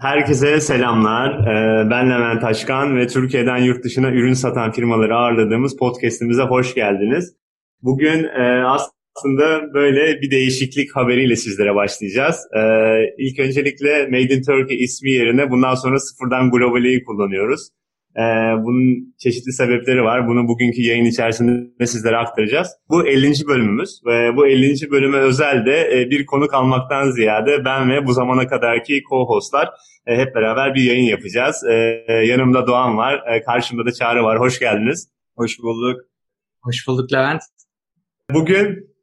Herkese selamlar. Ee, ben Levent Taşkan ve Türkiye'den yurt dışına ürün satan firmaları ağırladığımız podcastimize hoş geldiniz. Bugün e, aslında böyle bir değişiklik haberiyle sizlere başlayacağız. Ee, ilk öncelikle Made in Turkey ismi yerine bundan sonra sıfırdan globali'yi kullanıyoruz. Ee, bunun çeşitli sebepleri var. Bunu bugünkü yayın içerisinde sizlere aktaracağız. Bu 50. bölümümüz ve bu 50. bölüme özel de e, bir konuk almaktan ziyade ben ve bu zamana kadarki co-hostlar e, hep beraber bir yayın yapacağız. E, yanımda Doğan var, karşımda da Çağrı var. Hoş geldiniz. Hoş bulduk. Hoş bulduk Levent. Bugün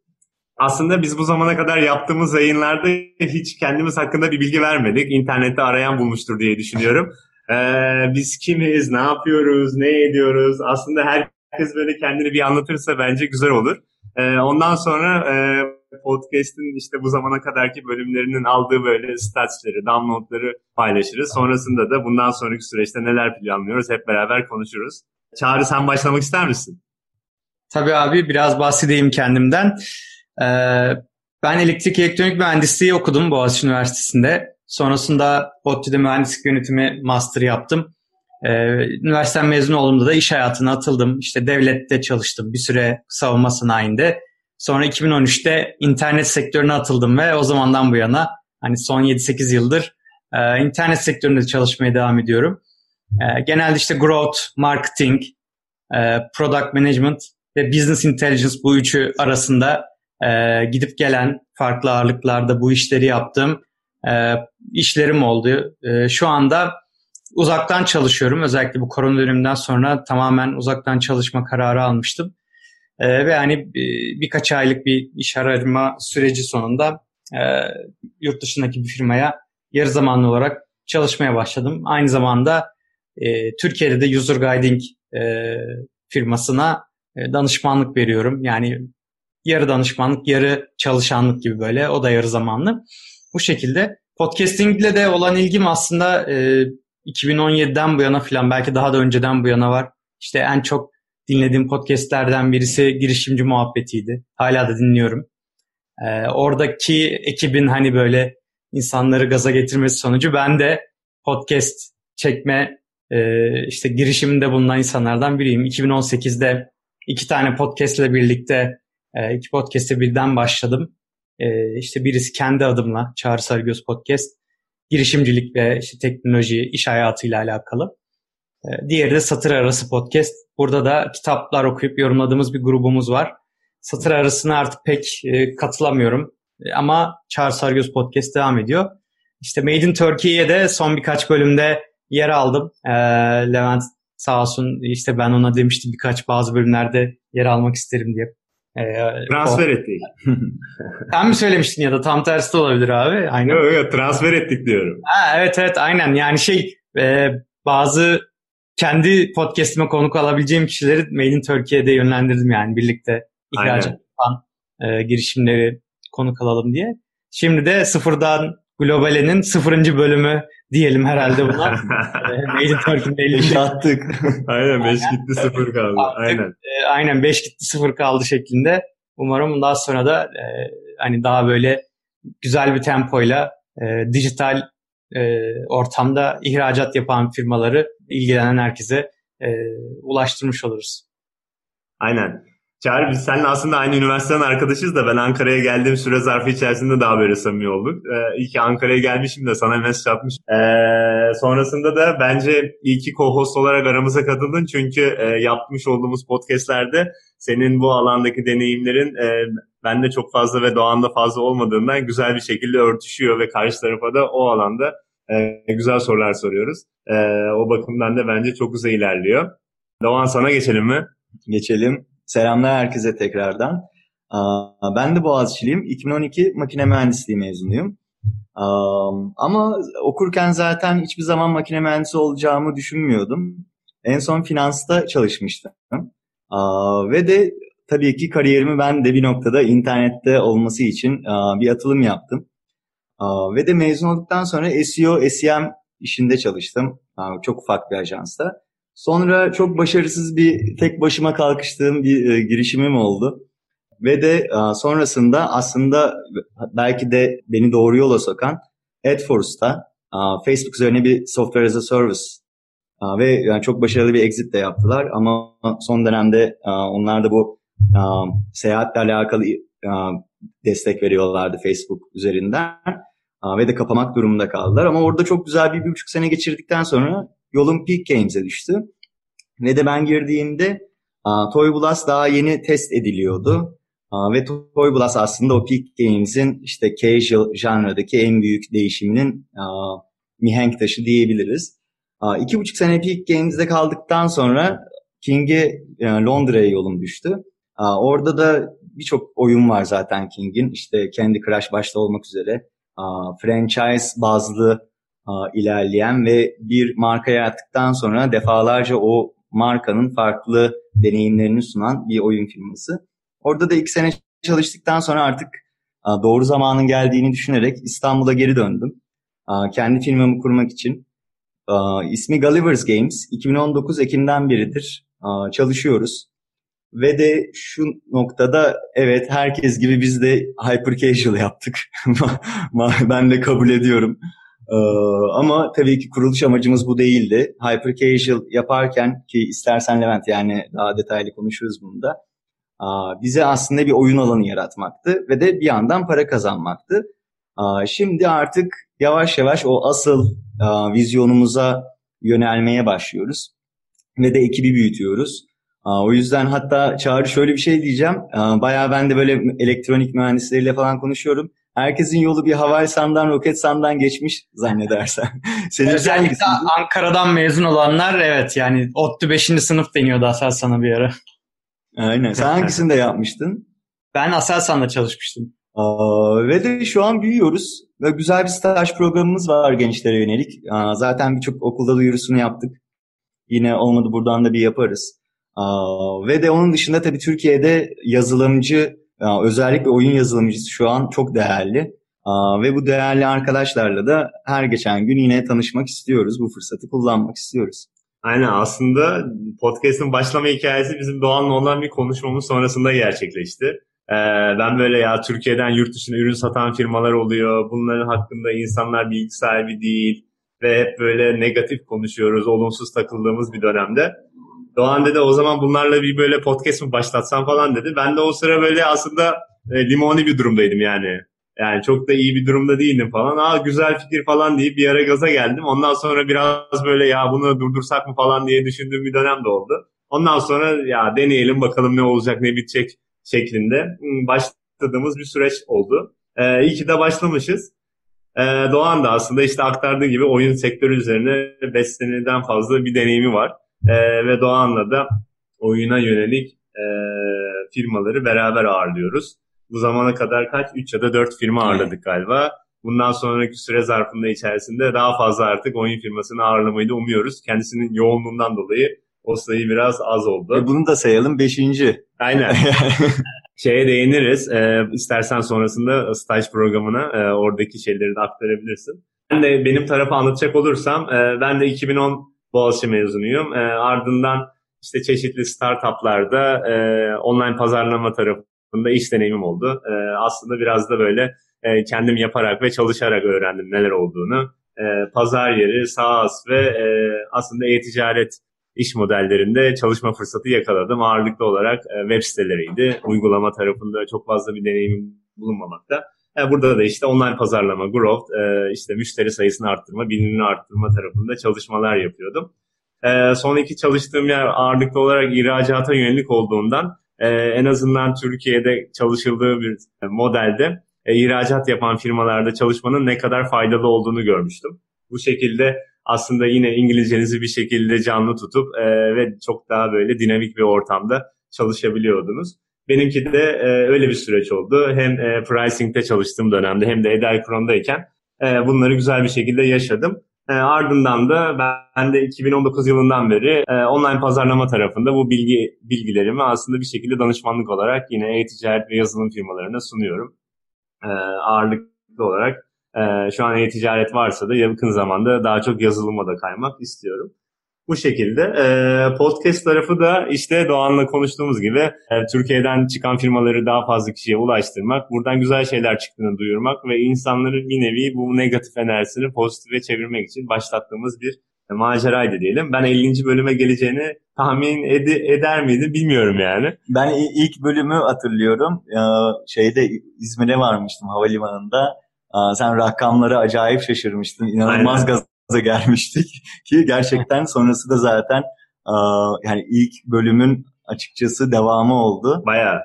aslında biz bu zamana kadar yaptığımız yayınlarda hiç kendimiz hakkında bir bilgi vermedik. İnternette arayan bulmuştur diye düşünüyorum. Ee, biz kimiz, ne yapıyoruz, ne ediyoruz? Aslında herkes böyle kendini bir anlatırsa bence güzel olur. Ee, ondan sonra e, podcast'in işte bu zamana kadarki bölümlerinin aldığı böyle statsları, downloadları paylaşırız. Sonrasında da bundan sonraki süreçte neler planlıyoruz hep beraber konuşuruz. Çağrı sen başlamak ister misin? Tabii abi biraz bahsedeyim kendimden. Ee, ben elektrik elektronik mühendisliği okudum Boğaziçi Üniversitesi'nde. Sonrasında ODTÜ'de mühendislik yönetimi master yaptım. Ee, üniversiteden mezun olduğumda da iş hayatına atıldım. İşte devlette çalıştım bir süre savunma sanayinde. Sonra 2013'te internet sektörüne atıldım ve o zamandan bu yana hani son 7-8 yıldır e, internet sektöründe çalışmaya devam ediyorum. E, genelde işte growth, marketing, e, product management ve business intelligence bu üçü arasında gidip gelen farklı ağırlıklarda bu işleri yaptım e, işlerim oldu. E, şu anda uzaktan çalışıyorum. Özellikle bu korona döneminden sonra tamamen uzaktan çalışma kararı almıştım. E, ve hani birkaç aylık bir iş arama süreci sonunda e, yurt dışındaki bir firmaya yarı zamanlı olarak çalışmaya başladım. Aynı zamanda e, Türkiye'de de User Guiding e, firmasına e, danışmanlık veriyorum. Yani yarı danışmanlık, yarı çalışanlık gibi böyle. O da yarı zamanlı. Bu şekilde. Podcastingle de olan ilgim aslında e, 2017'den bu yana falan belki daha da önceden bu yana var. İşte en çok dinlediğim podcastlerden birisi girişimci muhabbetiydi. Hala da dinliyorum. E, oradaki ekibin hani böyle insanları gaza getirmesi sonucu ben de podcast çekme e, işte girişiminde bulunan insanlardan biriyim. 2018'de iki tane podcastle birlikte e, iki podcast'e birden başladım. E, işte birisi kendi adımla Çağrı Sarıgöz Podcast girişimcilik ve işte teknoloji, iş hayatıyla alakalı. E, diğeri de Satır Arası Podcast. Burada da kitaplar okuyup yorumladığımız bir grubumuz var. Satır arasına artık pek e, katılamıyorum. E, ama Çağrı Sarıgöz Podcast devam ediyor. İşte Made in Turkey'ye de son birkaç bölümde yer aldım. E, Levent sağ olsun işte ben ona demiştim birkaç bazı bölümlerde yer almak isterim diye ee, transfer o... ettik. Sen mi söylemiştin ya da tam tersi de olabilir abi. Aynen. Yok yok transfer ettik diyorum. Ha, evet evet aynen yani şey e, bazı kendi podcastime konuk alabileceğim kişileri Made in Türkiye'de yönlendirdim yani birlikte ihracat yapan e, girişimleri konuk alalım diye. Şimdi de sıfırdan Globale'nin sıfırıncı bölümü diyelim herhalde buna. Made in Turkey'de attık. aynen 5 gitti 0 kaldı. Attık, aynen. E, aynen 5 gitti 0 kaldı şeklinde. Umarım bundan sonra da e, hani daha böyle güzel bir tempoyla e, dijital e, ortamda ihracat yapan firmaları ilgilenen herkese e, ulaştırmış oluruz. Aynen. Çağrı biz seninle aslında aynı üniversiteden arkadaşız da ben Ankara'ya geldiğim süre zarfı içerisinde daha böyle samimi olduk. Ee, iyi ki Ankara'ya gelmişim de sana mesaj atmış. Ee, sonrasında da bence iyi ki co-host olarak aramıza katıldın. Çünkü e, yapmış olduğumuz podcastlerde senin bu alandaki deneyimlerin e, bende çok fazla ve Doğan'da fazla olmadığından güzel bir şekilde örtüşüyor ve karşı tarafa da o alanda e, güzel sorular soruyoruz. E, o bakımdan da bence çok güzel ilerliyor. Doğan sana geçelim mi? Geçelim. Selamlar herkese tekrardan. Ben de Boğaziçi'liyim. 2012 makine mühendisliği mezunuyum. Ama okurken zaten hiçbir zaman makine mühendisi olacağımı düşünmüyordum. En son finansta çalışmıştım. Ve de tabii ki kariyerimi ben de bir noktada internette olması için bir atılım yaptım. Ve de mezun olduktan sonra SEO, SEM işinde çalıştım. Çok ufak bir ajansta. Sonra çok başarısız bir tek başıma kalkıştığım bir e, girişimim oldu. Ve de e, sonrasında aslında belki de beni doğru yola sokan AdForce'ta Facebook üzerine bir software as a service ve yani çok başarılı bir exit de yaptılar ama son dönemde onlar da bu seyahatle alakalı destek veriyorlardı Facebook üzerinden ve de kapamak durumunda kaldılar. Ama orada çok güzel bir, bir buçuk sene geçirdikten sonra yolun Peak Games'e düştü. Ve de ben girdiğimde Toy Blast daha yeni test ediliyordu. Ve Toy Blast aslında o Peak Games'in işte casual janradaki en büyük değişiminin mihenk taşı diyebiliriz. İki buçuk sene Peak Games'de kaldıktan sonra King'e Londra'ya yolum düştü. Orada da birçok oyun var zaten King'in. İşte Candy Crush başta olmak üzere franchise bazlı ilerleyen ve bir marka yarattıktan sonra defalarca o markanın farklı deneyimlerini sunan bir oyun firması. Orada da iki sene çalıştıktan sonra artık doğru zamanın geldiğini düşünerek İstanbul'a geri döndüm. Kendi firmamı kurmak için. İsmi Gulliver's Games. 2019 Ekim'den beridir çalışıyoruz. Ve de şu noktada evet herkes gibi biz de hyper casual yaptık. ben de kabul ediyorum. Ee, ama tabii ki kuruluş amacımız bu değildi. Hyper casual yaparken ki istersen Levent yani daha detaylı konuşuruz bunu da. Bize aslında bir oyun alanı yaratmaktı ve de bir yandan para kazanmaktı. Şimdi artık yavaş yavaş o asıl vizyonumuza yönelmeye başlıyoruz. Ve de ekibi büyütüyoruz. O yüzden hatta Çağrı şöyle bir şey diyeceğim. Bayağı ben de böyle elektronik mühendisleriyle falan konuşuyorum. Herkesin yolu bir Havelsan'dan, Roketsan'dan geçmiş zannedersen. Senin Özellikle Ankara'dan mezun olanlar evet yani ODTÜ 5. sınıf deniyordu Aselsan'a bir ara. Aynen. Sen hangisinde yapmıştın? Ben Aselsan'da çalışmıştım. Aa, ve de şu an büyüyoruz. Ve güzel bir staj programımız var gençlere yönelik. Aa, zaten birçok okulda duyurusunu yaptık. Yine olmadı buradan da bir yaparız. Aa, ve de onun dışında tabii Türkiye'de yazılımcı, özellikle oyun yazılımcısı şu an çok değerli. Aa, ve bu değerli arkadaşlarla da her geçen gün yine tanışmak istiyoruz. Bu fırsatı kullanmak istiyoruz. Aynen aslında podcast'ın başlama hikayesi bizim Doğan'la olan bir konuşmamız sonrasında gerçekleşti. Ee, ben böyle ya Türkiye'den yurt dışına ürün satan firmalar oluyor. Bunların hakkında insanlar bilgi sahibi değil ve hep böyle negatif konuşuyoruz, olumsuz takıldığımız bir dönemde. Doğan dedi o zaman bunlarla bir böyle podcast mı başlatsam falan dedi. Ben de o sıra böyle aslında e, limoni bir durumdaydım yani. Yani çok da iyi bir durumda değildim falan. Aa güzel fikir falan deyip bir ara gaza geldim. Ondan sonra biraz böyle ya bunu durdursak mı falan diye düşündüğüm bir dönem de oldu. Ondan sonra ya deneyelim bakalım ne olacak ne bitecek şeklinde başladığımız bir süreç oldu. Ee, iyi ki de başlamışız. Ee, Doğan da aslında işte aktardığı gibi oyun sektörü üzerine 5 seneden fazla bir deneyimi var. Ee, ve Doğan'la da oyuna yönelik e, firmaları beraber ağırlıyoruz. Bu zamana kadar kaç? 3 ya da 4 firma ağırladık galiba. Bundan sonraki süre zarfında içerisinde daha fazla artık oyun firmasını ağırlamayı da umuyoruz. Kendisinin yoğunluğundan dolayı o sayı biraz az oldu. E bunu da sayalım 5. Aynen. Şeye değiniriz. E, istersen sonrasında staj programına e, oradaki şeyleri de aktarabilirsin. Ben de benim tarafı anlatacak olursam e, ben de 2010 Boğaziçi mezunuyum. E, ardından işte çeşitli startuplarda e, online pazarlama tarafında iş deneyimim oldu. E, aslında biraz da böyle e, kendim yaparak ve çalışarak öğrendim neler olduğunu. E, pazar yeri, SaaS ve e, aslında e-ticaret iş modellerinde çalışma fırsatı yakaladım. Ağırlıklı olarak e, web siteleriydi. Uygulama tarafında çok fazla bir deneyimim bulunmamakta. E, burada da işte online pazarlama, growth, e, işte müşteri sayısını arttırma, bilinini arttırma tarafında çalışmalar yapıyordum. Son iki çalıştığım yer ağırlıklı olarak ihracata yönelik olduğundan en azından Türkiye'de çalışıldığı bir modelde ihracat yapan firmalarda çalışmanın ne kadar faydalı olduğunu görmüştüm. Bu şekilde aslında yine İngilizcenizi bir şekilde canlı tutup e, ve çok daha böyle dinamik bir ortamda çalışabiliyordunuz. Benimki de e, öyle bir süreç oldu. Hem e, pricing'de çalıştığım dönemde hem de Edelkron'dayken e, bunları güzel bir şekilde yaşadım. E, ardından da ben de 2019 yılından beri e, online pazarlama tarafında bu bilgi bilgilerimi aslında bir şekilde danışmanlık olarak yine e-ticaret ve yazılım firmalarına sunuyorum. E, ağırlıklı olarak e, şu an e-ticaret varsa da yakın zamanda daha çok yazılıma da kaymak istiyorum. Bu şekilde. E, podcast tarafı da işte Doğan'la konuştuğumuz gibi e, Türkiye'den çıkan firmaları daha fazla kişiye ulaştırmak, buradan güzel şeyler çıktığını duyurmak ve insanların bir nevi bu negatif enerjisini pozitife çevirmek için başlattığımız bir maceraydı diyelim. Ben 50. bölüme geleceğini tahmin ed- eder miydim bilmiyorum yani. Ben ilk bölümü hatırlıyorum. Şeyde İzmir'e varmıştım havalimanında. Sen rakamları acayip şaşırmıştın. İnanılmaz Aynen. Gelmiştik. Ki gerçekten sonrası da zaten yani ilk bölümün açıkçası devamı oldu. Bayağı.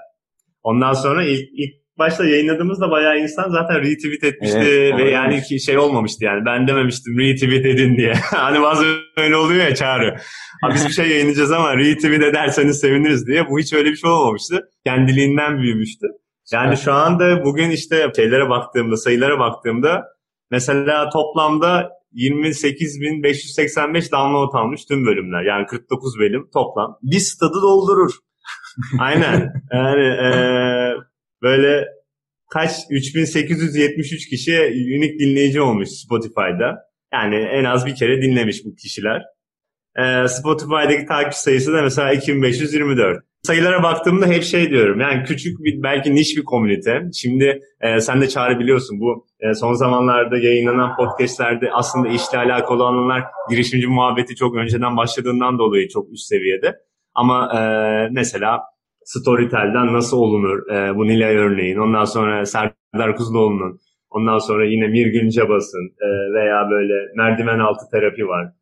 Ondan sonra ilk, ilk başta yayınladığımızda bayağı insan zaten retweet etmişti evet, ve yani ki şey olmamıştı yani ben dememiştim retweet edin diye. hani bazen öyle oluyor ya çağrı. Abi biz bir şey yayınlayacağız ama retweet ederseniz seviniriz diye. Bu hiç öyle bir şey olmamıştı. Kendiliğinden büyümüştü. Yani şu anda bugün işte şeylere baktığımda, sayılara baktığımda mesela toplamda 28.585 download almış tüm bölümler. Yani 49 bölüm toplam. Bir stadı doldurur. Aynen. Yani e, böyle kaç 3873 kişi unik dinleyici olmuş Spotify'da. Yani en az bir kere dinlemiş bu kişiler. Ee, Spotify'daki takip sayısı da mesela 2524. Sayılara baktığımda hep şey diyorum yani küçük bir belki niş bir komünite. Şimdi e, sen de çağrı biliyorsun bu e, son zamanlarda yayınlanan podcastlerde aslında işle alakalı olanlar girişimci muhabbeti çok önceden başladığından dolayı çok üst seviyede. Ama e, mesela Storytel'den nasıl olunur? E, bu Nilay örneğin. Ondan sonra Serdar Kuzuloğlu'nun. Ondan sonra yine Mirgün Cabas'ın e, veya böyle merdiven altı terapi var.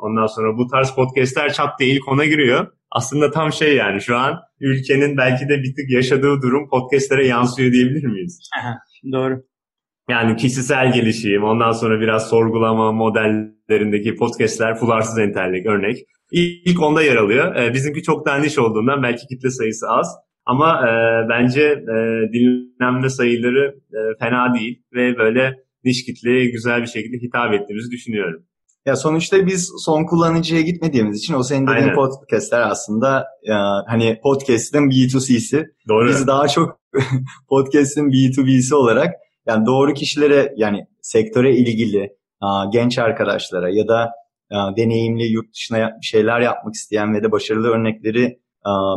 Ondan sonra bu tarz podcastler çat diye ilk ona giriyor. Aslında tam şey yani şu an ülkenin belki de bir tık yaşadığı durum podcastlere yansıyor diyebilir miyiz? Doğru. Yani kişisel gelişim, ondan sonra biraz sorgulama modellerindeki podcastler fularsız entellik örnek. İlk onda yer alıyor. E, bizimki çok daha niş olduğundan belki kitle sayısı az. Ama e, bence e, dinlenme sayıları e, fena değil ve böyle niş kitleye güzel bir şekilde hitap ettiğimizi düşünüyorum. Ya sonuçta biz son kullanıcıya gitmediğimiz için o senin dediğin Aynen. podcastler aslında ya, hani podcast'ın B2C'si. Doğru. Biz daha çok podcast'ın B2B'si olarak yani doğru kişilere yani sektöre ilgili genç arkadaşlara ya da deneyimli yurt dışına şeyler yapmak isteyen ve de başarılı örnekleri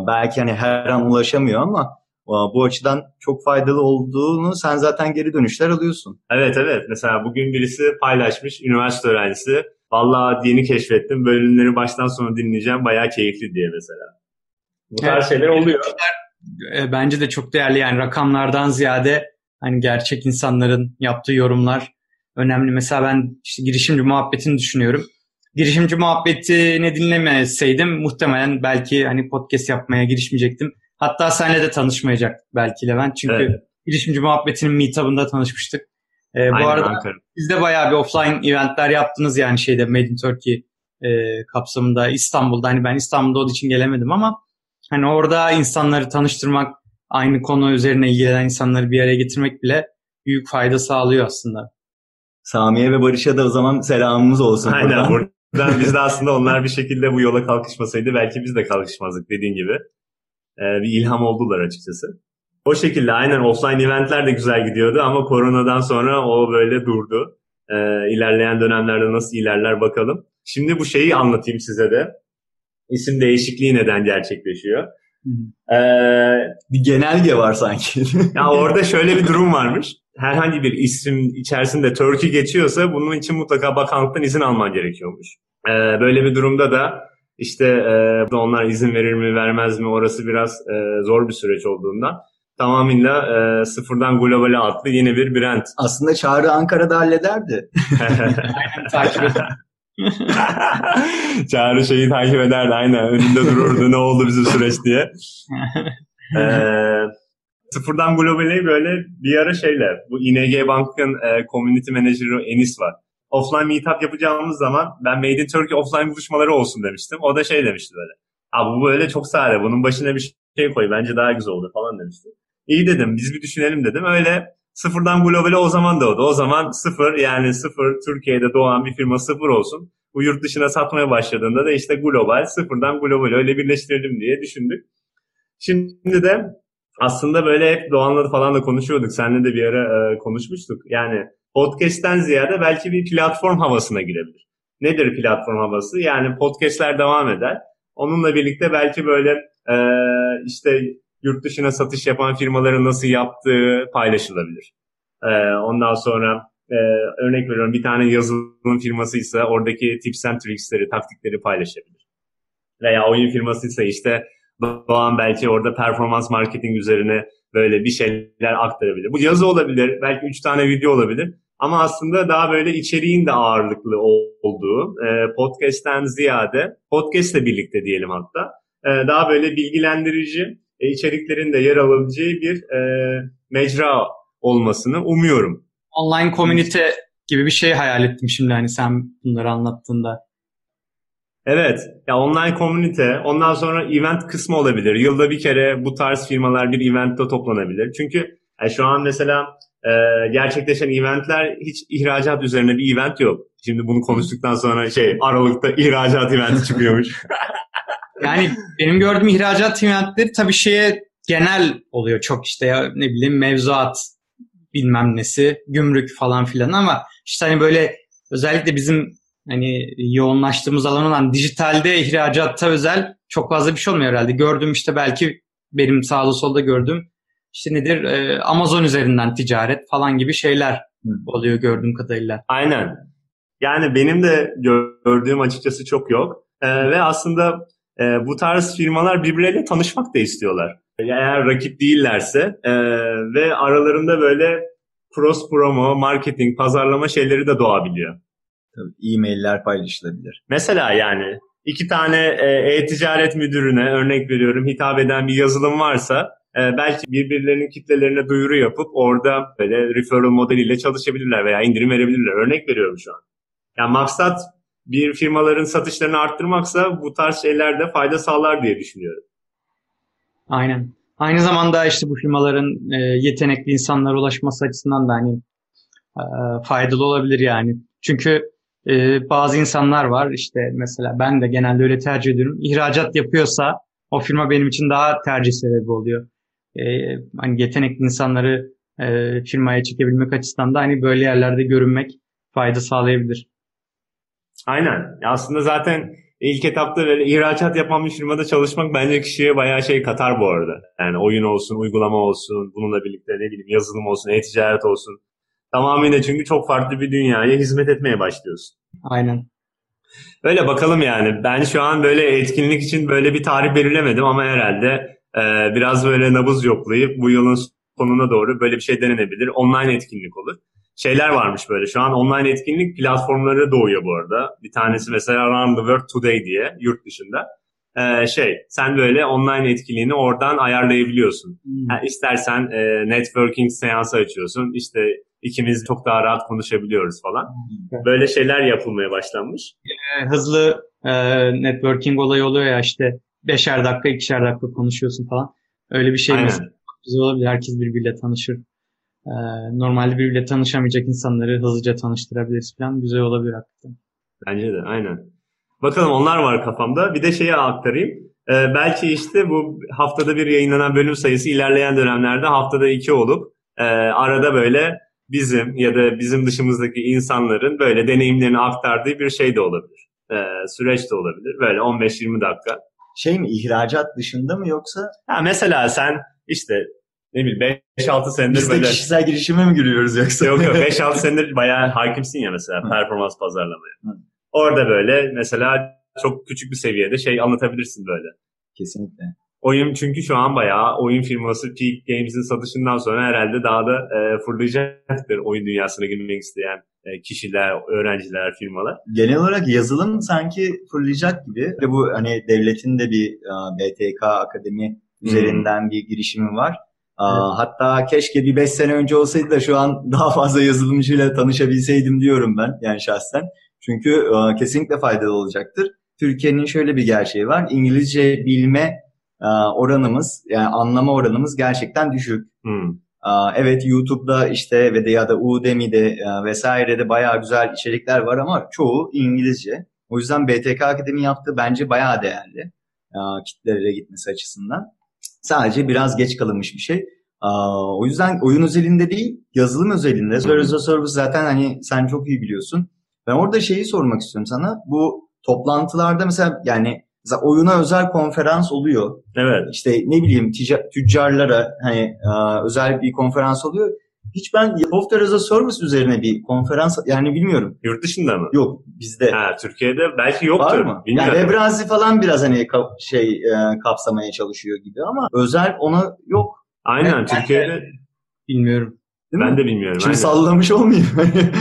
belki hani her an ulaşamıyor ama bu açıdan çok faydalı olduğunu sen zaten geri dönüşler alıyorsun. Evet evet. Mesela bugün birisi paylaşmış üniversite öğrencisi. Vallahi yeni keşfettim. Bölümleri baştan sona dinleyeceğim. Bayağı keyifli diye mesela. Bu tarz evet, şeyler oluyor. E, bence de çok değerli yani rakamlardan ziyade hani gerçek insanların yaptığı yorumlar önemli. Mesela ben işte girişimci muhabbetini düşünüyorum girişimci muhabbetini dinlemeseydim muhtemelen belki hani podcast yapmaya girişmeyecektim. Hatta seninle de tanışmayacaktık belki Levent. Çünkü evet. girişimci muhabbetinin meetup'ında tanışmıştık. Ee, Aynen, bu arada Ankara. siz de bayağı bir offline eventler yaptınız yani şeyde Made in Turkey e, kapsamında İstanbul'da. Hani ben İstanbul'da olduğu için gelemedim ama hani orada insanları tanıştırmak, aynı konu üzerine ilgilenen insanları bir araya getirmek bile büyük fayda sağlıyor aslında. Samiye ve Barış'a da o zaman selamımız olsun. Aynen buradan. Ben biz de aslında onlar bir şekilde bu yola kalkışmasaydı belki biz de kalkışmazdık dediğin gibi. Ee, bir ilham oldular açıkçası. O şekilde aynen offline eventler de güzel gidiyordu ama koronadan sonra o böyle durdu. Ee, ilerleyen dönemlerde nasıl ilerler bakalım. Şimdi bu şeyi anlatayım size de. İsim değişikliği neden gerçekleşiyor? Ee, bir genelge var sanki. ya orada şöyle bir durum varmış. Herhangi bir isim içerisinde Turkey geçiyorsa bunun için mutlaka bakanlıktan izin alman gerekiyormuş. Ee, böyle bir durumda da işte e, onlar izin verir mi vermez mi orası biraz e, zor bir süreç olduğundan tamamıyla e, sıfırdan globale atlı yeni bir brand. Aslında Çağrı Ankara'da hallederdi. takip Çağrı şeyi takip ederdi aynen. Önünde dururdu ne oldu bizim süreç diye. ee, sıfırdan globale böyle bir ara şeyler. Bu ING Bank'ın e, community manager'ı Enis var. Offline meetup yapacağımız zaman ben Made in Turkey offline buluşmaları olsun demiştim. O da şey demişti böyle. Abi bu böyle çok sade. Bunun başına bir şey koy. Bence daha güzel olur falan demişti. İyi dedim. Biz bir düşünelim dedim. Öyle Sıfırdan globale o zaman doğdu. O zaman sıfır yani sıfır Türkiye'de doğan bir firma sıfır olsun. Bu yurt dışına satmaya başladığında da işte global sıfırdan global öyle birleştirelim diye düşündük. Şimdi de aslında böyle hep Doğan'la falan da konuşuyorduk. Seninle de bir ara e, konuşmuştuk. Yani podcast'ten ziyade belki bir platform havasına girebilir. nedir platform havası? Yani podcastler devam eder. Onunla birlikte belki böyle e, işte yurt dışına satış yapan firmaların nasıl yaptığı paylaşılabilir. E, ondan sonra e, örnek veriyorum bir tane yazılım firması ise oradaki tips and tricksleri, taktikleri paylaşabilir. Veya oyun firması ise işte Doğan belki orada performans marketing üzerine böyle bir şeyler aktarabilir. Bu yazı olabilir, belki üç tane video olabilir. Ama aslında daha böyle içeriğin de ağırlıklı olduğu, e, podcast'ten ziyade, podcast'le birlikte diyelim hatta, e, daha böyle bilgilendirici e, içeriklerin de yer alabileceği bir e, mecra olmasını umuyorum. Online komünite gibi bir şey hayal ettim şimdi hani sen bunları anlattığında. Evet. Ya online komünite, ondan sonra event kısmı olabilir. Yılda bir kere bu tarz firmalar bir eventte toplanabilir. Çünkü yani şu an mesela e, gerçekleşen eventler hiç ihracat üzerine bir event yok. Şimdi bunu konuştuktan sonra şey Aralık'ta ihracat eventi çıkıyormuş. yani benim gördüğüm ihracat eventleri tabii şeye genel oluyor çok işte ya ne bileyim mevzuat bilmem nesi, gümrük falan filan ama işte hani böyle özellikle bizim hani yoğunlaştığımız alan olan dijitalde ihracatta özel çok fazla bir şey olmuyor herhalde. Gördüğüm işte belki benim sağda solda gördüğüm işte nedir e, Amazon üzerinden ticaret falan gibi şeyler oluyor gördüğüm kadarıyla. Aynen. Yani benim de gördüğüm açıkçası çok yok. Ee, ve aslında e, bu tarz firmalar birbirleriyle tanışmak da istiyorlar. Eğer rakip değillerse e, ve aralarında böyle cross promo, marketing, pazarlama şeyleri de doğabiliyor. Tabii e-mailler paylaşılabilir. Mesela yani iki tane e, e-ticaret müdürüne örnek veriyorum hitap eden bir yazılım varsa e, belki birbirlerinin kitlelerine duyuru yapıp orada böyle referral modeliyle çalışabilirler veya indirim verebilirler. Örnek veriyorum şu an. Yani maksat bir firmaların satışlarını arttırmaksa bu tarz şeyler de fayda sağlar diye düşünüyorum. Aynen. Aynı zamanda işte bu firmaların e, yetenekli insanlara ulaşması açısından da hani e, faydalı olabilir yani. Çünkü e, bazı insanlar var işte mesela ben de genelde öyle tercih ediyorum. İhracat yapıyorsa o firma benim için daha tercih sebebi oluyor. E, hani yetenekli insanları e, firmaya çekebilmek açısından da hani böyle yerlerde görünmek fayda sağlayabilir. Aynen. Aslında zaten ilk etapta böyle ihracat yapan bir firmada çalışmak bence kişiye bayağı şey katar bu arada. Yani oyun olsun, uygulama olsun, bununla birlikte ne bileyim yazılım olsun, e-ticaret olsun. Tamamıyla çünkü çok farklı bir dünyaya hizmet etmeye başlıyorsun. Aynen. Öyle bakalım yani. Ben şu an böyle etkinlik için böyle bir tarih belirlemedim ama herhalde e, biraz böyle nabız yoklayıp bu yılın sonuna doğru böyle bir şey denenebilir. Online etkinlik olur. Şeyler varmış böyle. Şu an online etkinlik platformları doğuyor bu arada. Bir tanesi mesela Around the World Today diye yurt dışında. Ee, şey sen böyle online etkinliğini oradan ayarlayabiliyorsun. Hmm. Yani istersen e, networking seansı açıyorsun. İşte ikimiz çok daha rahat konuşabiliyoruz falan. Böyle şeyler yapılmaya başlanmış. Ee, hızlı e, networking olayı oluyor ya işte beşer dakika, ikişer dakika konuşuyorsun falan. Öyle bir şey güzel olabilir. Herkes birbiriyle tanışır. Ee, normalde birbiriyle tanışamayacak insanları hızlıca tanıştırabiliriz falan. Güzel olabilir hakikaten. Bence de aynen. Bakalım onlar var kafamda. Bir de şeyi aktarayım. Ee, belki işte bu haftada bir yayınlanan bölüm sayısı ilerleyen dönemlerde haftada iki olup e, arada böyle bizim ya da bizim dışımızdaki insanların böyle deneyimlerini aktardığı bir şey de olabilir. Ee, süreç de olabilir. Böyle 15-20 dakika. Şey mi ihracat dışında mı yoksa? Ha, mesela sen işte ne bileyim 5-6 senedir Biz de böyle... kişisel girişime mi giriyoruz yoksa? Yok yok 5-6 senedir bayağı hakimsin ya mesela performans pazarlamaya. Hı. Orada böyle mesela çok küçük bir seviyede şey anlatabilirsin böyle. Kesinlikle. Oyun çünkü şu an bayağı oyun firması Peak Games'in satışından sonra herhalde daha da e, fırlayacaktır oyun dünyasına girmek isteyen e, kişiler, öğrenciler, firmalar. Genel olarak yazılım sanki fırlayacak gibi. Ve bu hani devletin de bir uh, BTK Akademi üzerinden hmm. bir girişimi var. Uh, evet. Hatta keşke bir 5 sene önce olsaydı da şu an daha fazla yazılımcıyla tanışabilseydim diyorum ben yani şahsen. Çünkü uh, kesinlikle faydalı olacaktır. Türkiye'nin şöyle bir gerçeği var. İngilizce bilme e, oranımız yani anlama oranımız gerçekten düşük. Hmm. Evet YouTube'da işte ve de ya da Udemy'de vesairede bayağı güzel içerikler var ama çoğu İngilizce. O yüzden BTK Akademi yaptığı bence bayağı değerli e, kitlelere gitmesi açısından. Sadece biraz geç kalınmış bir şey. O yüzden oyun özelinde değil, yazılım özelinde. Zero Service zaten hani sen çok iyi biliyorsun. Ben orada şeyi sormak istiyorum sana. Bu toplantılarda mesela yani mesela oyuna özel konferans oluyor. Evet. İşte ne bileyim tica- tüccarlara hani e, özel bir konferans oluyor. Hiç ben Software as a Service üzerine bir konferans yani bilmiyorum. Yurt dışında mı? Yok bizde. Ha, Türkiye'de belki yoktur. Var mı? Bilmiyorum. Yani Webrazi falan biraz hani kap- şey e, kapsamaya çalışıyor gibi ama özel ona yok. Aynen Evet, Türkiye'de Bilmiyorum. Değil ben mi? de bilmiyorum. Şimdi aynen. sallamış olmayayım.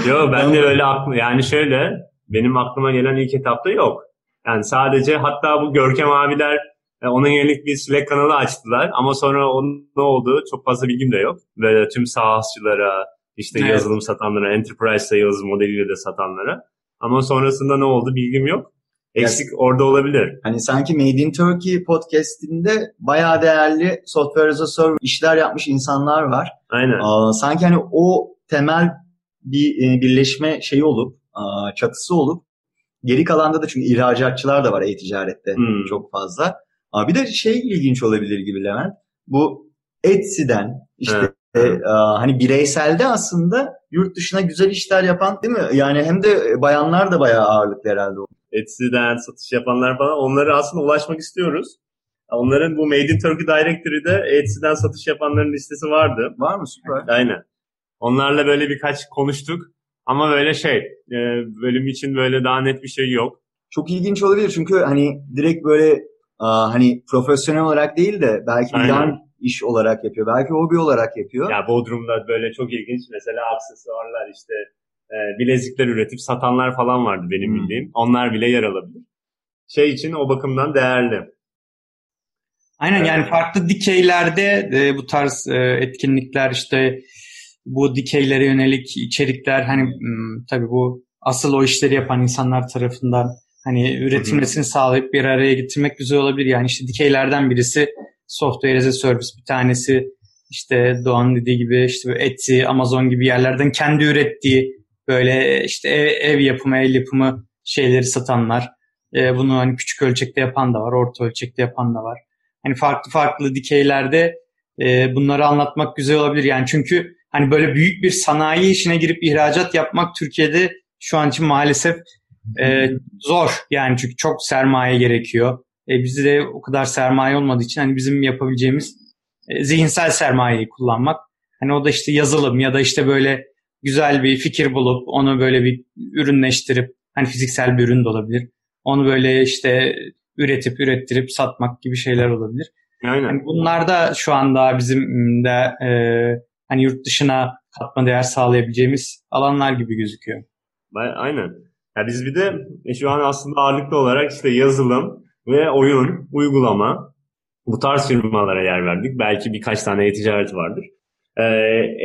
Yo ben de öyle aklı yani şöyle benim aklıma gelen ilk etapta yok. Yani sadece hatta bu Görkem abiler e, ona yönelik bir Slack kanalı açtılar ama sonra onun ne olduğu çok fazla bilgim de yok. Böyle tüm sahasçılara, işte Evet. yazılım satanlara, enterprise sales modeliyle de satanlara. Ama sonrasında ne oldu bilgim yok. Eksik orada olabilir. Hani sanki Made in Turkey podcastinde bayağı değerli software as a service işler yapmış insanlar var. Aynen. Aa, sanki hani o temel bir e, birleşme şeyi olup çatısı olup geri kalanda da çünkü ihracatçılar da var e-ticarette Hmm. çok fazla. Aa, bir de şey ilginç olabilir gibi Levent. Bu Etsy'den işte Evet. e, aa, hani bireyselde aslında yurt dışına güzel işler yapan değil mi? Yani hem de bayanlar da bayağı ağırlıklı herhalde. Etsy'den satış yapanlar falan onlara aslında ulaşmak istiyoruz. Onların bu Made in Turkey Directory'de Etsy'den satış yapanların listesi vardı. Var mı? Süper. Aynen. Onlarla böyle birkaç konuştuk. Ama böyle şey, e, bölüm için böyle daha net bir şey yok. çok ilginç olabilir çünkü hani direkt böyle hani profesyonel olarak değil de belki bir yan iş olarak yapıyor. Belki hobi olarak yapıyor. Ya Bodrum'da böyle çok ilginç mesela aksesuarlar işte e, bilezikler üretip satanlar falan vardı benim Hmm. bildiğim. Onlar bile yer alabilir. Şey için o bakımdan değerli. Aynen yani Evet. farklı dikeylerde e, bu tarz e, etkinlikler işte bu dikeylere yönelik içerikler hani m, tabii bu asıl o işleri yapan insanlar tarafından hani üretilmesini sağlayıp bir araya getirmek güzel olabilir. Yani işte dikeylerden birisi software as a service bir tanesi işte Doğan dediği gibi işte Etsy, Amazon gibi yerlerden kendi ürettiği böyle işte ev, ev yapımı, el yapımı şeyleri satanlar. E, bunu hani küçük ölçekte yapan da var, orta ölçekte yapan da var. Hani farklı farklı dikeylerde e, bunları anlatmak güzel olabilir. Yani çünkü hani böyle büyük bir sanayi işine girip ihracat yapmak Türkiye'de şu an için maalesef e, zor. Yani çünkü çok sermaye gerekiyor. E, bizde de o kadar sermaye olmadığı için hani bizim yapabileceğimiz e, zihinsel sermayeyi kullanmak. Hani o da işte yazılım ya da işte böyle güzel bir fikir bulup onu böyle bir ürünleştirip hani fiziksel bir ürün de olabilir. Onu böyle işte üretip ürettirip satmak gibi şeyler olabilir. Aynen. Hani bunlar da şu anda bizim de e, hani yurt dışına katma değer sağlayabileceğimiz alanlar gibi gözüküyor. Aynen. Ya biz bir de şu an aslında ağırlıklı olarak işte yazılım ve oyun, uygulama bu tarz firmalara yer verdik. Belki birkaç tane e-ticaret vardır. Ee,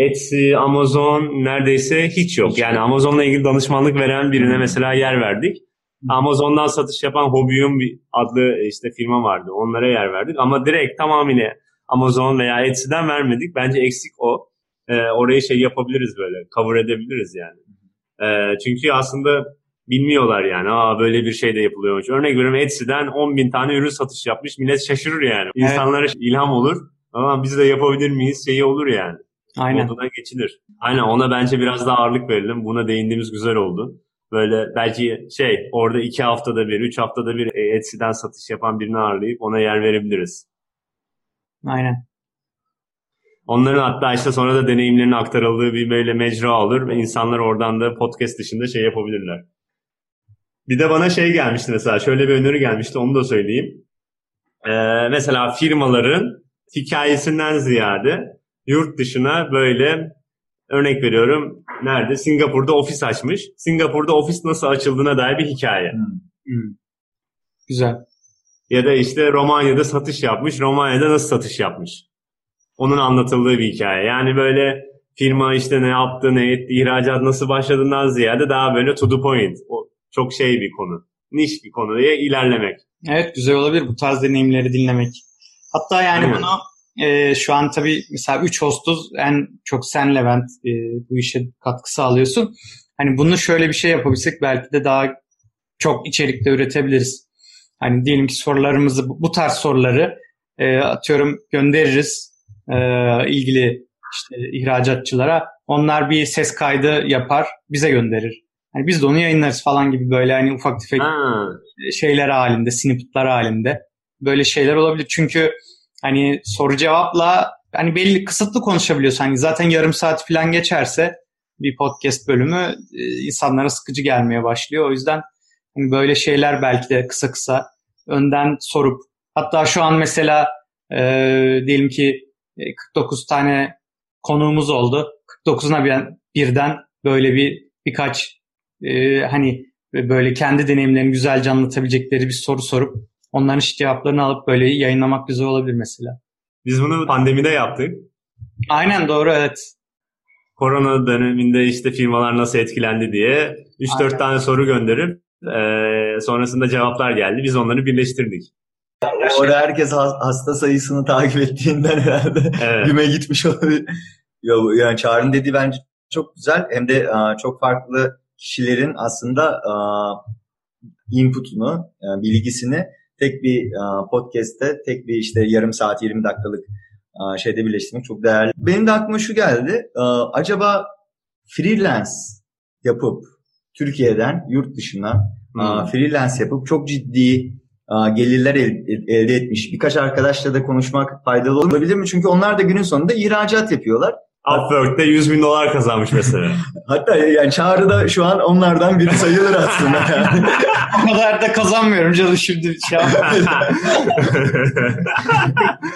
Etsy, Amazon neredeyse hiç yok. Yani Amazon'la ilgili danışmanlık veren birine mesela yer verdik. Amazon'dan satış yapan Hobbyum bir adlı işte firma vardı. Onlara yer verdik. Ama direkt tamamıyla Amazon veya Etsy'den vermedik. Bence eksik o. Ee, orayı şey yapabiliriz böyle. Cover edebiliriz yani. Ee, çünkü aslında bilmiyorlar yani. Aa böyle bir şey de yapılıyormuş. Örnek veriyorum Etsy'den 10 bin tane ürün satış yapmış. Millet şaşırır yani. Evet. İnsanlara ilham olur. Ama biz de yapabilir miyiz şeyi olur yani. Aynen. Moduna geçilir. Aynen ona bence biraz daha ağırlık verelim. Buna değindiğimiz güzel oldu. Böyle belki şey orada iki haftada bir, üç haftada bir e, Etsy'den satış yapan birini ağırlayıp ona yer verebiliriz. Aynen. Onların hatta işte sonra da deneyimlerinin aktarıldığı bir böyle mecra olur ve insanlar oradan da podcast dışında şey yapabilirler. Bir de bana şey gelmişti mesela şöyle bir öneri gelmişti onu da söyleyeyim. Ee, mesela firmaların hikayesinden ziyade yurt dışına böyle örnek veriyorum nerede? Singapur'da ofis açmış. Singapur'da ofis nasıl açıldığına dair bir hikaye. Hmm. Güzel. Ya da işte Romanya'da satış yapmış. Romanya'da nasıl satış yapmış? Onun anlatıldığı bir hikaye. Yani böyle firma işte ne yaptı, ne etti, ihracat nasıl başladığından ziyade daha böyle to the point. O çok şey bir konu. Niş bir konuya ilerlemek. Evet güzel olabilir bu tarz deneyimleri dinlemek. Hatta yani Aynen. bunu e, şu an tabii mesela 3 hostuz en çok sen Levent e, bu işe katkı sağlıyorsun. Hani bunu şöyle bir şey yapabilsek belki de daha çok içerikte üretebiliriz. Hani diyelim ki sorularımızı bu bu tarz soruları e, atıyorum göndeririz e, ilgili işte ihracatçılara. Onlar bir ses kaydı yapar bize gönderir. hani biz de onu yayınlarız falan gibi böyle hani ufak tefek Ha. şeyler halinde, snippetlar halinde böyle şeyler olabilir. Çünkü hani soru cevapla hani belli kısıtlı konuşabiliyorsun. Hani zaten yarım saat falan geçerse bir podcast bölümü e, insanlara sıkıcı gelmeye başlıyor. O yüzden hani böyle şeyler belki de kısa kısa önden sorup hatta şu an mesela e, diyelim ki 49 tane konuğumuz oldu. 49'una bir, birden böyle bir birkaç e, hani böyle kendi deneyimlerini güzelce anlatabilecekleri bir soru sorup onların işte cevaplarını alıp böyle yayınlamak güzel olabilir mesela. Biz bunu pandemide yaptık. Aynen doğru evet. Korona döneminde işte firmalar nasıl etkilendi diye 3-4 Aynen. tane soru gönderip e, sonrasında cevaplar geldi. Biz onları birleştirdik. Orada herkes has- hasta sayısını takip ettiğinden herhalde Evet. güme gitmiş olabilir. Yani Çağrı'nın dediği bence çok güzel. Hem de çok farklı kişilerin aslında inputunu, bilgisini tek bir podcast'te, tek bir işte yarım saat 20 dakikalık şeyde birleştirmek çok değerli. Benim de aklıma şu geldi. Acaba freelance yapıp Türkiye'den yurt dışına Hmm. freelance yapıp çok ciddi gelirler el- elde etmiş. Birkaç arkadaşla da konuşmak faydalı olabilir mi? Çünkü onlar da günün sonunda ihracat yapıyorlar. Upwork'te 100 bin dolar kazanmış mesela. Hatta yani Çağrı da şu an onlardan biri sayılır aslında. Yani. O kadar da kazanmıyorum canım şimdi şey yapma.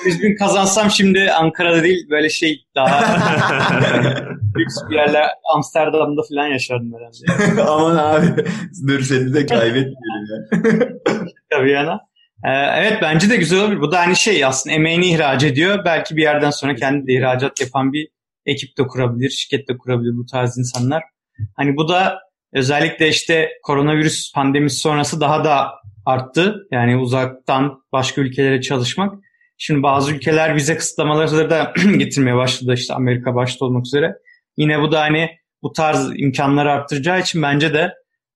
100 bin kazansam şimdi Ankara'da değil böyle şey daha lüks bir yerler Amsterdam'da falan yaşardım herhalde. Aman abi dur seni de kaybetmeyelim ya. Tabii yana. Ee, evet bence de güzel olur. Bu da hani şey aslında emeğini ihraç ediyor. Belki bir yerden sonra kendi de ihracat yapan bir ekip de kurabilir, şirket de kurabilir bu tarz insanlar. Hani bu da özellikle işte koronavirüs pandemisi sonrası daha da arttı. Yani uzaktan başka ülkelere çalışmak. Şimdi bazı ülkeler vize kısıtlamaları da getirmeye başladı işte Amerika başta olmak üzere. Yine bu da hani bu tarz imkanları arttıracağı için bence de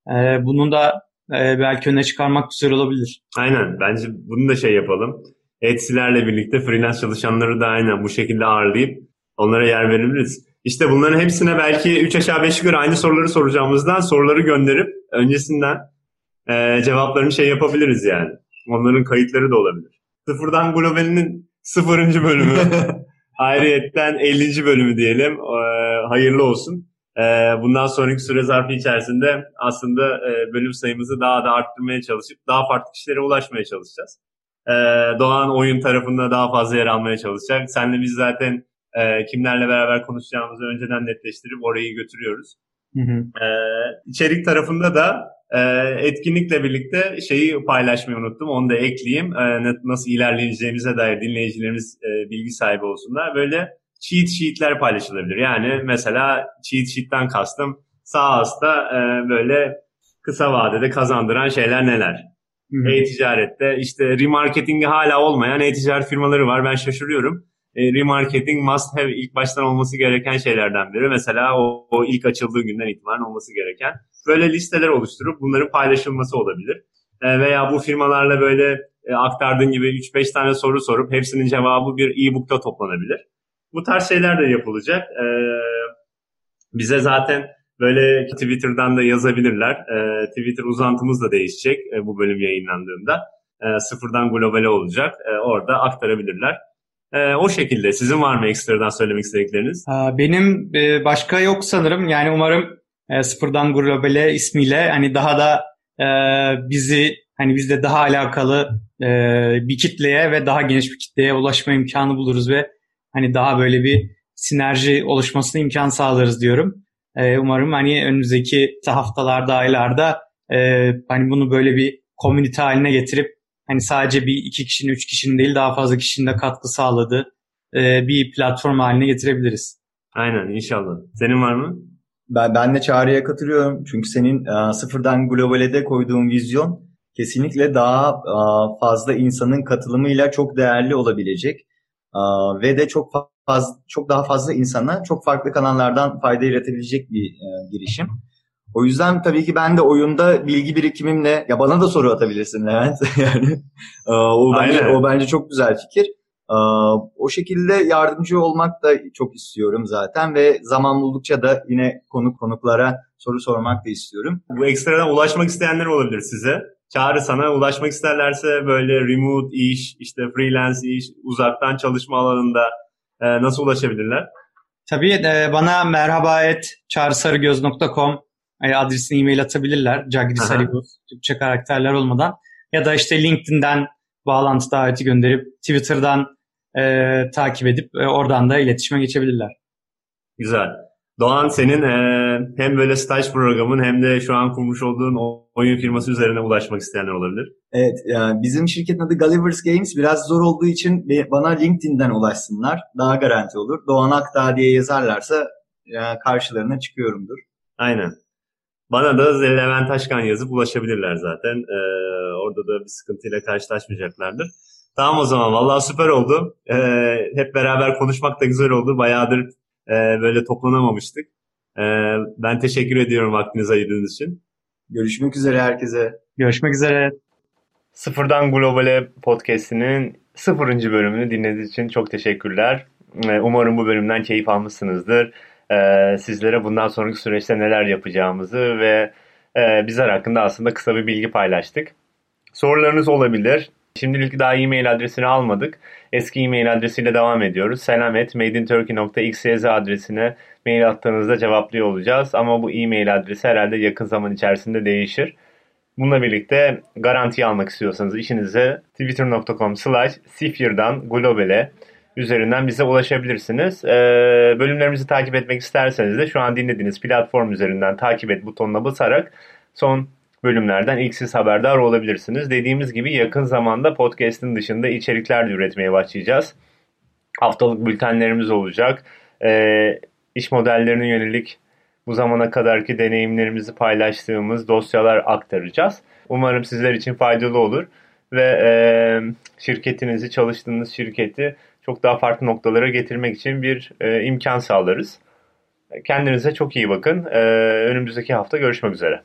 e, bunun da e, belki öne çıkarmak güzel olabilir. Aynen. Bence bunu da şey yapalım. Etsy'lerle birlikte freelance çalışanları da aynen bu şekilde ağırlayıp onlara yer verebiliriz. İşte bunların hepsine belki 3 aşağı 5 yukarı aynı soruları soracağımızdan soruları gönderip öncesinden e, cevaplarını şey yapabiliriz yani. Onların kayıtları da olabilir. Sıfırdan Global'inin sıfırıncı bölümü. Ayrıyetten 50. bölümü diyelim. E, hayırlı olsun. E, bundan sonraki süre zarfı içerisinde aslında e, bölüm sayımızı daha da arttırmaya çalışıp daha farklı kişilere ulaşmaya çalışacağız. E, Doğan oyun tarafında daha fazla yer almaya çalışacak. Senle biz zaten e, kimlerle beraber konuşacağımızı önceden netleştirip orayı götürüyoruz. Hı hı. Ee, içerik tarafında da e, etkinlikle birlikte şeyi paylaşmayı unuttum. Onu da ekleyeyim. Nasıl ilerleyeceğimize dair dinleyicilerimiz bilgi sahibi olsunlar. Böyle cheat sheet'ler paylaşılabilir. Yani mesela cheat sheet'ten kastım sağ altta e, böyle kısa vadede kazandıran şeyler neler? E-ticarette işte remarketing'i hala olmayan e-ticaret firmaları var. Ben şaşırıyorum. E, remarketing must have ilk baştan olması gereken şeylerden biri. Mesela o, o ilk açıldığı günden itibaren olması gereken. Böyle listeler oluşturup bunların paylaşılması olabilir. E, veya bu firmalarla böyle e, aktardığın gibi 3-5 tane soru sorup hepsinin cevabı bir e-book'ta toplanabilir. Bu tarz şeyler de yapılacak. E, bize zaten böyle Twitter'dan da yazabilirler. E, Twitter uzantımız da değişecek e, bu bölüm yayınlandığında. E, sıfırdan globale olacak. E, orada aktarabilirler. E, o şekilde. Sizin var mı ekstradan söylemek istedikleriniz? Benim e, başka yok sanırım. Yani umarım e, Sıfırdan Globale ismiyle hani daha da e, bizi hani bizde daha alakalı e, bir kitleye ve daha geniş bir kitleye ulaşma imkanı buluruz ve hani daha böyle bir sinerji oluşmasına imkan sağlarız diyorum. E, umarım hani önümüzdeki haftalarda, aylarda e, hani bunu böyle bir komünite haline getirip hani sadece bir iki kişinin, üç kişinin değil daha fazla kişinin de katkı sağladığı e, bir platform haline getirebiliriz. Aynen inşallah. Senin var mı? Ben, ben de Çağrı'ya katılıyorum. Çünkü senin e, sıfırdan globale de koyduğun vizyon kesinlikle daha e, fazla insanın katılımıyla çok değerli olabilecek. Ve de çok fazla çok daha fazla insana çok farklı kanallardan fayda yaratabilecek bir e, girişim. O yüzden tabii ki ben de oyunda bilgi birikimimle ya bana da soru atabilirsin Levent yani o bence Aynen. o bence çok güzel fikir. O şekilde yardımcı olmak da çok istiyorum zaten ve zaman buldukça da yine konuk konuklara soru sormak da istiyorum. Bu ekstradan ulaşmak isteyenler olabilir size. Çağrı sana ulaşmak isterlerse böyle remote iş, işte freelance iş, uzaktan çalışma alanında e, nasıl ulaşabilirler? Tabii e, bana merhaba et çağrısarıgöz.com e, adresine e-mail atabilirler. Cagri Sarıgöz, Türkçe karakterler olmadan. Ya da işte LinkedIn'den bağlantı daveti gönderip Twitter'dan e, takip edip e, oradan da iletişime geçebilirler. Güzel. Doğan senin e, hem böyle staj programın hem de şu an kurmuş olduğun oyun firması üzerine ulaşmak isteyenler olabilir. Evet, yani bizim şirketin adı Gulliver's Games. Biraz zor olduğu için bana LinkedIn'den ulaşsınlar. Daha garanti olur. Doğan Akdağ diye yazarlarsa yani karşılarına çıkıyorumdur. Aynen. Bana da Levent Taşkan yazıp ulaşabilirler zaten. Ee, orada da bir sıkıntıyla karşılaşmayacaklardır. Tamam o zaman. Vallahi süper oldu. Ee, hep beraber konuşmak da güzel oldu. Bayağıdır e, böyle toplanamamıştık. Ee, ben teşekkür ediyorum vaktinizi ayırdığınız için. Görüşmek üzere herkese. Görüşmek üzere. Sıfırdan Globale podcast'inin sıfırıncı bölümünü dinlediğiniz için çok teşekkürler. Ee, umarım bu bölümden keyif almışsınızdır. Sizlere bundan sonraki süreçte neler yapacağımızı ve e, bizler hakkında aslında kısa bir bilgi paylaştık. Sorularınız olabilir. Şimdilik daha e-mail adresini almadık. Eski e-mail adresiyle devam ediyoruz. selamet.madeinturkey.xyz adresine mail attığınızda cevaplıyor olacağız. Ama bu e-mail adresi herhalde yakın zaman içerisinde değişir. Bununla birlikte garanti almak istiyorsanız işinize twitter.com slash sifir'dan globale üzerinden bize ulaşabilirsiniz. Ee, bölümlerimizi takip etmek isterseniz de şu an dinlediğiniz platform üzerinden takip et butonuna basarak son bölümlerden ilk siz haberdar olabilirsiniz. Dediğimiz gibi yakın zamanda podcast'in dışında içerikler de üretmeye başlayacağız. Haftalık bültenlerimiz olacak. Ee, iş modellerine yönelik bu zamana kadarki deneyimlerimizi paylaştığımız dosyalar aktaracağız. Umarım sizler için faydalı olur ve e, şirketinizi, çalıştığınız şirketi çok daha farklı noktalara getirmek için bir e, imkan sağlarız. Kendinize çok iyi bakın. E, önümüzdeki hafta görüşmek üzere.